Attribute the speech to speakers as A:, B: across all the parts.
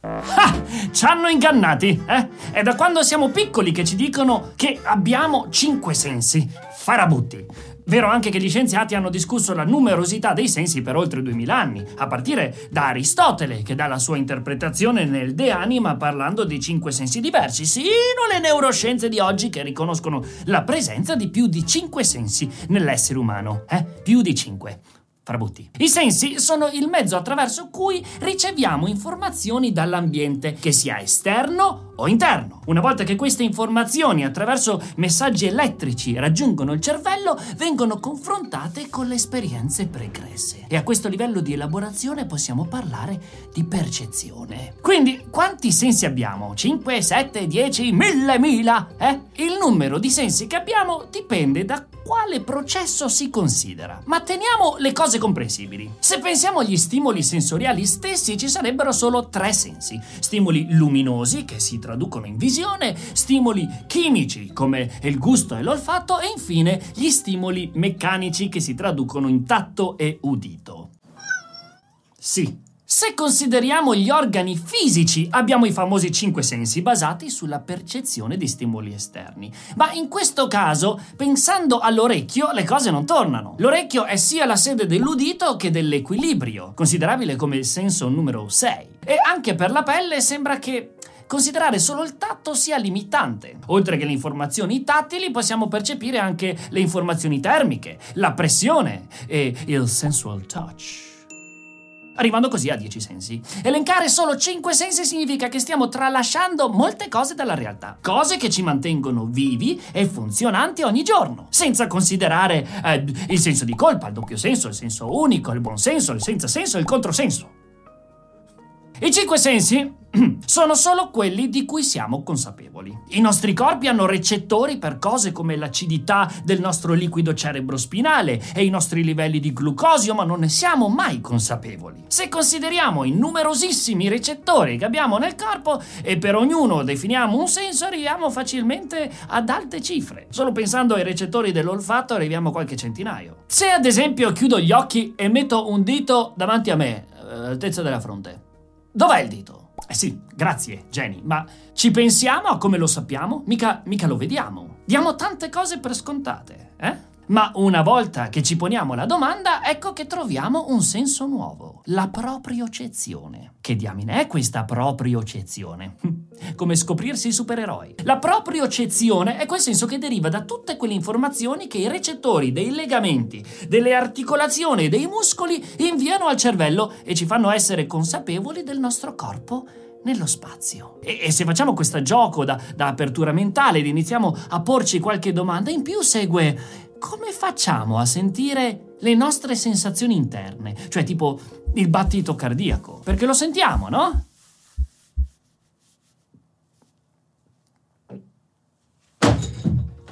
A: Ah, ci hanno ingannati, eh? È da quando siamo piccoli che ci dicono che abbiamo cinque sensi. Farabutti. Vero anche che gli scienziati hanno discusso la numerosità dei sensi per oltre 2000 anni, a partire da Aristotele, che dà la sua interpretazione nel De Anima parlando di cinque sensi diversi, sino alle neuroscienze di oggi che riconoscono la presenza di più di cinque sensi nell'essere umano. Eh? Più di cinque. Frabutti. I sensi sono il mezzo attraverso cui riceviamo informazioni dall'ambiente, che sia esterno o interno. Una volta che queste informazioni attraverso messaggi elettrici raggiungono il cervello, vengono confrontate con le esperienze pregresse. E a questo livello di elaborazione possiamo parlare di percezione. Quindi, quanti sensi abbiamo? 5, 7, 10, 1000, 1000? Eh? Il numero di sensi che abbiamo dipende da quale processo si considera. Ma teniamo le cose comprensibili. Se pensiamo agli stimoli sensoriali stessi, ci sarebbero solo tre sensi. Stimoli luminosi, che si traducono in visione, stimoli chimici, come il gusto e l'olfatto, e infine gli stimoli meccanici, che si traducono in tatto e udito. Sì, se consideriamo gli organi fisici, abbiamo i famosi cinque sensi basati sulla percezione di stimoli esterni. Ma in questo caso, pensando all'orecchio, le cose non tornano. L'orecchio è sia la sede dell'udito che dell'equilibrio, considerabile come il senso numero 6. E anche per la pelle sembra che considerare solo il tatto sia limitante. Oltre che le informazioni tattili, possiamo percepire anche le informazioni termiche, la pressione e il sensual touch arrivando così a 10 sensi. Elencare solo 5 sensi significa che stiamo tralasciando molte cose dalla realtà, cose che ci mantengono vivi e funzionanti ogni giorno, senza considerare eh, il senso di colpa, il doppio senso, il senso unico, il buon senso, il senza senso il controsenso. I cinque sensi sono solo quelli di cui siamo consapevoli. I nostri corpi hanno recettori per cose come l'acidità del nostro liquido cerebrospinale e i nostri livelli di glucosio, ma non ne siamo mai consapevoli. Se consideriamo i numerosissimi recettori che abbiamo nel corpo e per ognuno definiamo un senso, arriviamo facilmente ad alte cifre. Solo pensando ai recettori dell'olfatto arriviamo a qualche centinaio. Se ad esempio chiudo gli occhi e metto un dito davanti a me, all'altezza della fronte, Dov'è il dito? Eh sì, grazie, Jenny, ma ci pensiamo a come lo sappiamo? Mica, mica lo vediamo. Diamo tante cose per scontate, eh? Ma una volta che ci poniamo la domanda, ecco che troviamo un senso nuovo, la propriocezione. Che diamine è questa propriocezione? Come scoprirsi i supereroi. La propriocezione è quel senso che deriva da tutte quelle informazioni che i recettori dei legamenti, delle articolazioni e dei muscoli inviano al cervello e ci fanno essere consapevoli del nostro corpo nello spazio. E, e, se facciamo questo gioco da, da apertura mentale ed iniziamo a porci qualche domanda in più, segue come facciamo a sentire le nostre sensazioni interne? Cioè tipo il battito cardiaco. Perché lo sentiamo, no?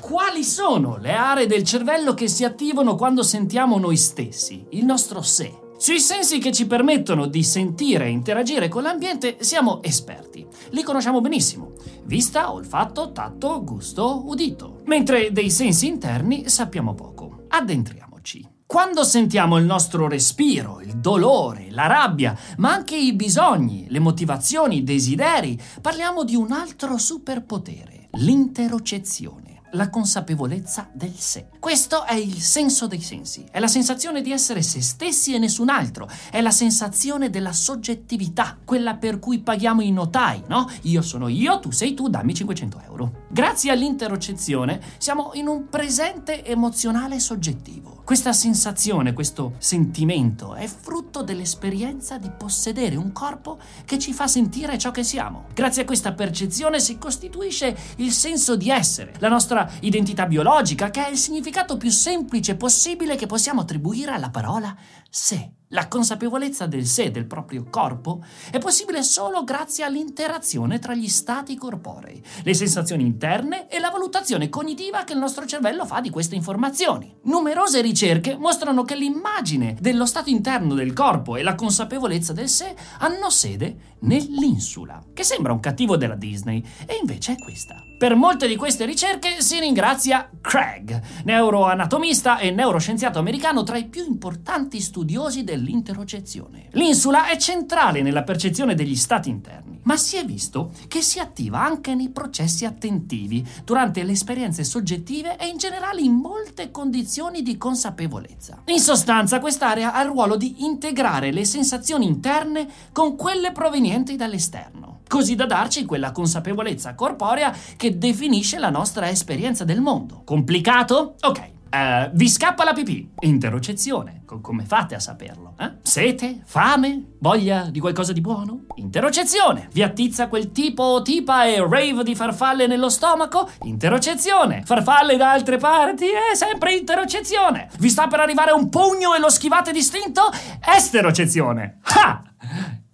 A: Quali sono le aree del cervello che si attivano quando sentiamo noi stessi, il nostro sé? Sui sensi che ci permettono di sentire e interagire con l'ambiente siamo esperti. Li conosciamo benissimo. Vista, olfatto, tatto, gusto, udito. Mentre dei sensi interni sappiamo poco. Addentriamoci. Quando sentiamo il nostro respiro, il dolore, la rabbia, ma anche i bisogni, le motivazioni, i desideri, parliamo di un altro superpotere, l'interocezione la consapevolezza del sé. Questo è il senso dei sensi, è la sensazione di essere se stessi e nessun altro, è la sensazione della soggettività, quella per cui paghiamo i notai, no? Io sono io, tu sei tu, dammi 500 euro. Grazie all'interocezione siamo in un presente emozionale soggettivo. Questa sensazione, questo sentimento è frutto dell'esperienza di possedere un corpo che ci fa sentire ciò che siamo. Grazie a questa percezione si costituisce il senso di essere, la nostra identità biologica, che è il significato più semplice possibile che possiamo attribuire alla parola sé. La consapevolezza del sé, del proprio corpo, è possibile solo grazie all'interazione tra gli stati corporei, le sensazioni interne e la valutazione cognitiva che il nostro cervello fa di queste informazioni. Numerose ricerche mostrano che l'immagine dello stato interno del corpo e la consapevolezza del sé hanno sede nell'insula, che sembra un cattivo della Disney, e invece è questa. Per molte di queste ricerche si ringrazia Craig, neuroanatomista e neuroscienziato americano tra i più importanti studiosi dell'interocezione. L'insula è centrale nella percezione degli stati interni, ma si è visto che si attiva anche nei processi attentivi, durante le esperienze soggettive e in generale in molte condizioni di consapevolezza. In sostanza, quest'area ha il ruolo di integrare le sensazioni interne con quelle provenienti dall'esterno così da darci quella consapevolezza corporea che definisce la nostra esperienza del mondo. Complicato? Ok. Uh, vi scappa la pipì? Interocezione. Co- come fate a saperlo? Eh? Sete? Fame? Voglia di qualcosa di buono? Interocezione. Vi attizza quel tipo o tipa e rave di farfalle nello stomaco? Interocezione. Farfalle da altre parti? È sempre interocezione. Vi sta per arrivare un pugno e lo schivate distinto? Esterocezione.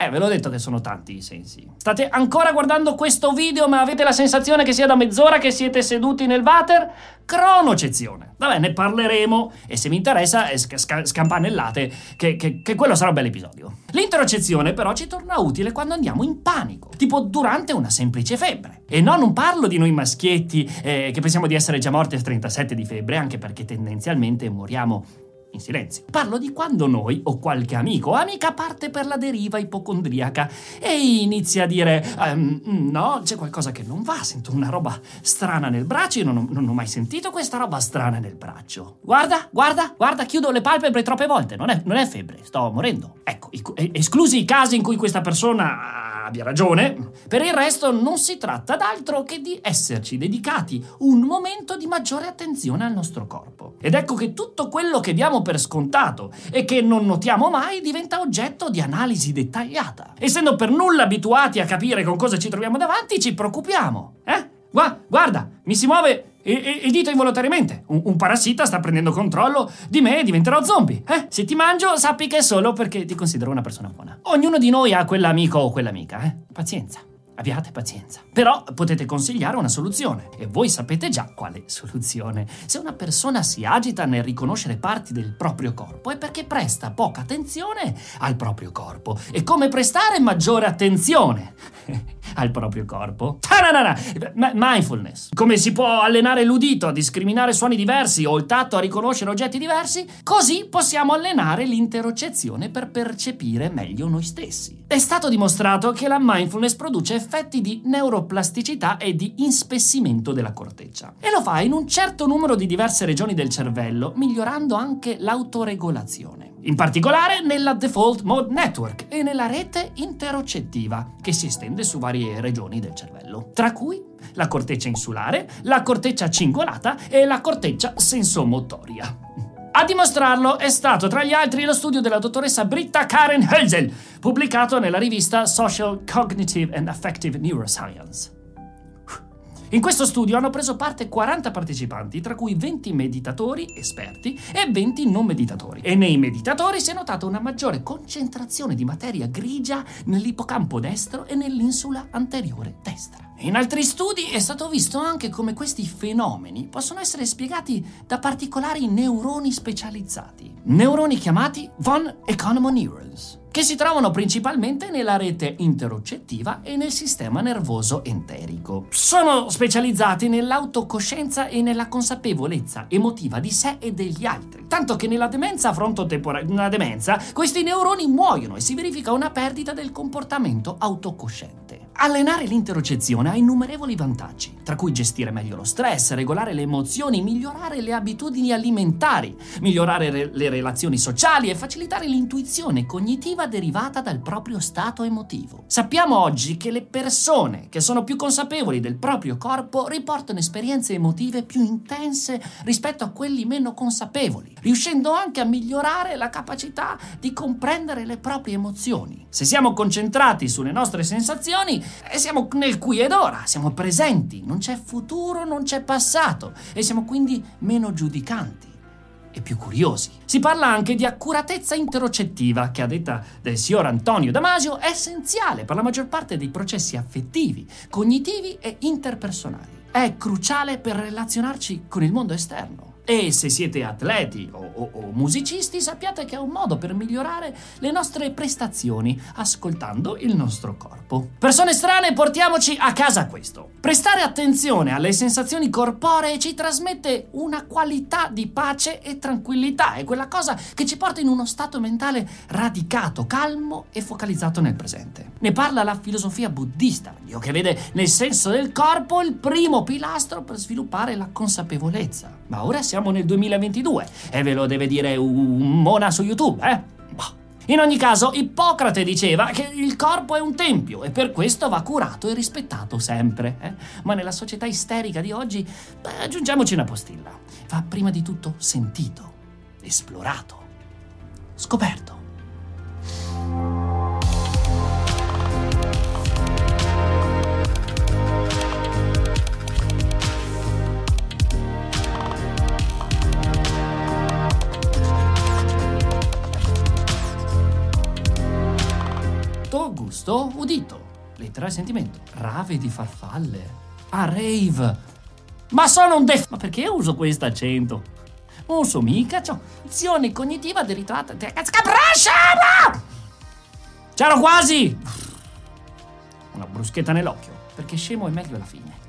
A: Eh, ve l'ho detto che sono tanti i sensi. State ancora guardando questo video, ma avete la sensazione che sia da mezz'ora che siete seduti nel water? Cronocezione. Vabbè, ne parleremo e se vi interessa eh, sc- scampanellate che, che, che quello sarà un bel episodio. L'interocezione però ci torna utile quando andiamo in panico, tipo durante una semplice febbre. E no, non parlo di noi maschietti eh, che pensiamo di essere già morti a 37 di febbre, anche perché tendenzialmente moriamo in silenzio. Parlo di quando noi o qualche amico o amica parte per la deriva ipocondriaca e inizia a dire um, no, c'è qualcosa che non va, sento una roba strana nel braccio, io non ho, non ho, mai sentito questa roba strana nel braccio. Guarda, guarda, guarda, chiudo le palpebre troppe volte, non è, non è febbre, sto morendo. Ecco, esclusi i casi in cui questa persona abbia ragione, per il resto non si tratta d'altro che di esserci dedicati un momento di maggiore attenzione al nostro corpo. Ed ecco che tutto quello che diamo per scontato e che non notiamo mai diventa oggetto di analisi dettagliata. Essendo per nulla abituati a capire con cosa ci troviamo davanti, ci preoccupiamo. Eh? Gua- guarda, mi si muove il dito involontariamente. Un, un, parassita sta prendendo controllo di me e diventerò zombie. Eh? Se ti mangio, sappi che è solo perché ti considero una persona buona. Ognuno di noi ha quell'amico o quell'amica, eh? Pazienza. Abbiate pazienza. Però potete consigliare una soluzione e voi sapete già quale soluzione. Se una persona si agita nel riconoscere parti del proprio corpo è perché presta poca attenzione al proprio corpo. E come prestare maggiore attenzione al proprio corpo? M- mindfulness. Come si può allenare l'udito a discriminare suoni diversi o il tatto a riconoscere oggetti diversi? Così possiamo allenare l'interocezione per percepire meglio noi stessi. È stato dimostrato che la mindfulness produce effetti di neuroplasticità e di inspessimento della corteccia. E lo fa in un certo numero di diverse regioni del cervello, migliorando anche l'autoregolazione. In particolare nella Default Mode Network e nella rete interocettiva, che si estende su varie regioni del cervello, tra cui la corteccia insulare, la corteccia cingolata e la corteccia sensomotoria. A dimostrarlo è stato tra gli altri lo studio della dottoressa Britta Karen Hölzel, pubblicato nella rivista Social Cognitive and Affective Neuroscience. In questo studio hanno preso parte 40 partecipanti, tra cui 20 meditatori esperti e 20 non meditatori. E nei meditatori si è notata una maggiore concentrazione di materia grigia nell'ippocampo destro e nell'insula anteriore destra. In altri studi è stato visto anche come questi fenomeni possono essere spiegati da particolari neuroni specializzati, neuroni chiamati von Economo Neurons che si trovano principalmente nella rete interocettiva e nel sistema nervoso enterico. Sono specializzati nell'autocoscienza e nella consapevolezza emotiva di sé e degli altri, tanto che nella demenza frontotemporale, demenza, questi neuroni muoiono e si verifica una perdita del comportamento autocosciente. Allenare l'interocezione ha innumerevoli vantaggi, tra cui gestire meglio lo stress, regolare le emozioni, migliorare le abitudini alimentari, migliorare re- le relazioni sociali e facilitare l'intuizione cognitiva derivata dal proprio stato emotivo. Sappiamo oggi che le persone che sono più consapevoli del proprio corpo riportano esperienze emotive più intense rispetto a quelli meno consapevoli, riuscendo anche a migliorare la capacità di comprendere le proprie emozioni. Se siamo concentrati sulle nostre sensazioni, eh, siamo nel qui ed ora, siamo presenti, non c'è futuro, non c'è passato e siamo quindi meno giudicanti. e più curiosi. Si parla anche di accuratezza interocettiva, che a detta del signor Antonio Damasio è essenziale per la maggior parte dei processi affettivi, cognitivi e interpersonali. È cruciale per relazionarci con il mondo esterno. E se siete atleti o, o, o, musicisti, sappiate che è un modo per migliorare le nostre prestazioni ascoltando il nostro corpo. Persone strane, portiamoci a casa questo. Prestare attenzione alle sensazioni corporee ci trasmette una qualità di pace e tranquillità, è quella cosa che ci porta in uno stato mentale radicato, calmo e focalizzato nel presente. Ne parla la filosofia buddista, Dio che vede nel senso del corpo il primo pilastro per sviluppare la consapevolezza. Ma ora siamo nel 2022 e ve lo deve dire un mona su YouTube, eh? In ogni caso, Ippocrate diceva che il corpo è un tempio e per questo va curato e rispettato sempre. Eh? Ma nella società isterica di oggi, beh, aggiungiamoci una postilla. Va prima di tutto sentito, esplorato, scoperto. Gusto udito. Lettera di sentimento. Rave di farfalle. A rave. Ma sono un def... Ma perché uso questo accento? Non so mica, c'ho azione cognitiva derivata... Scabrascia! C'ero quasi! Una bruschetta nell'occhio, perché scemo è meglio alla fine.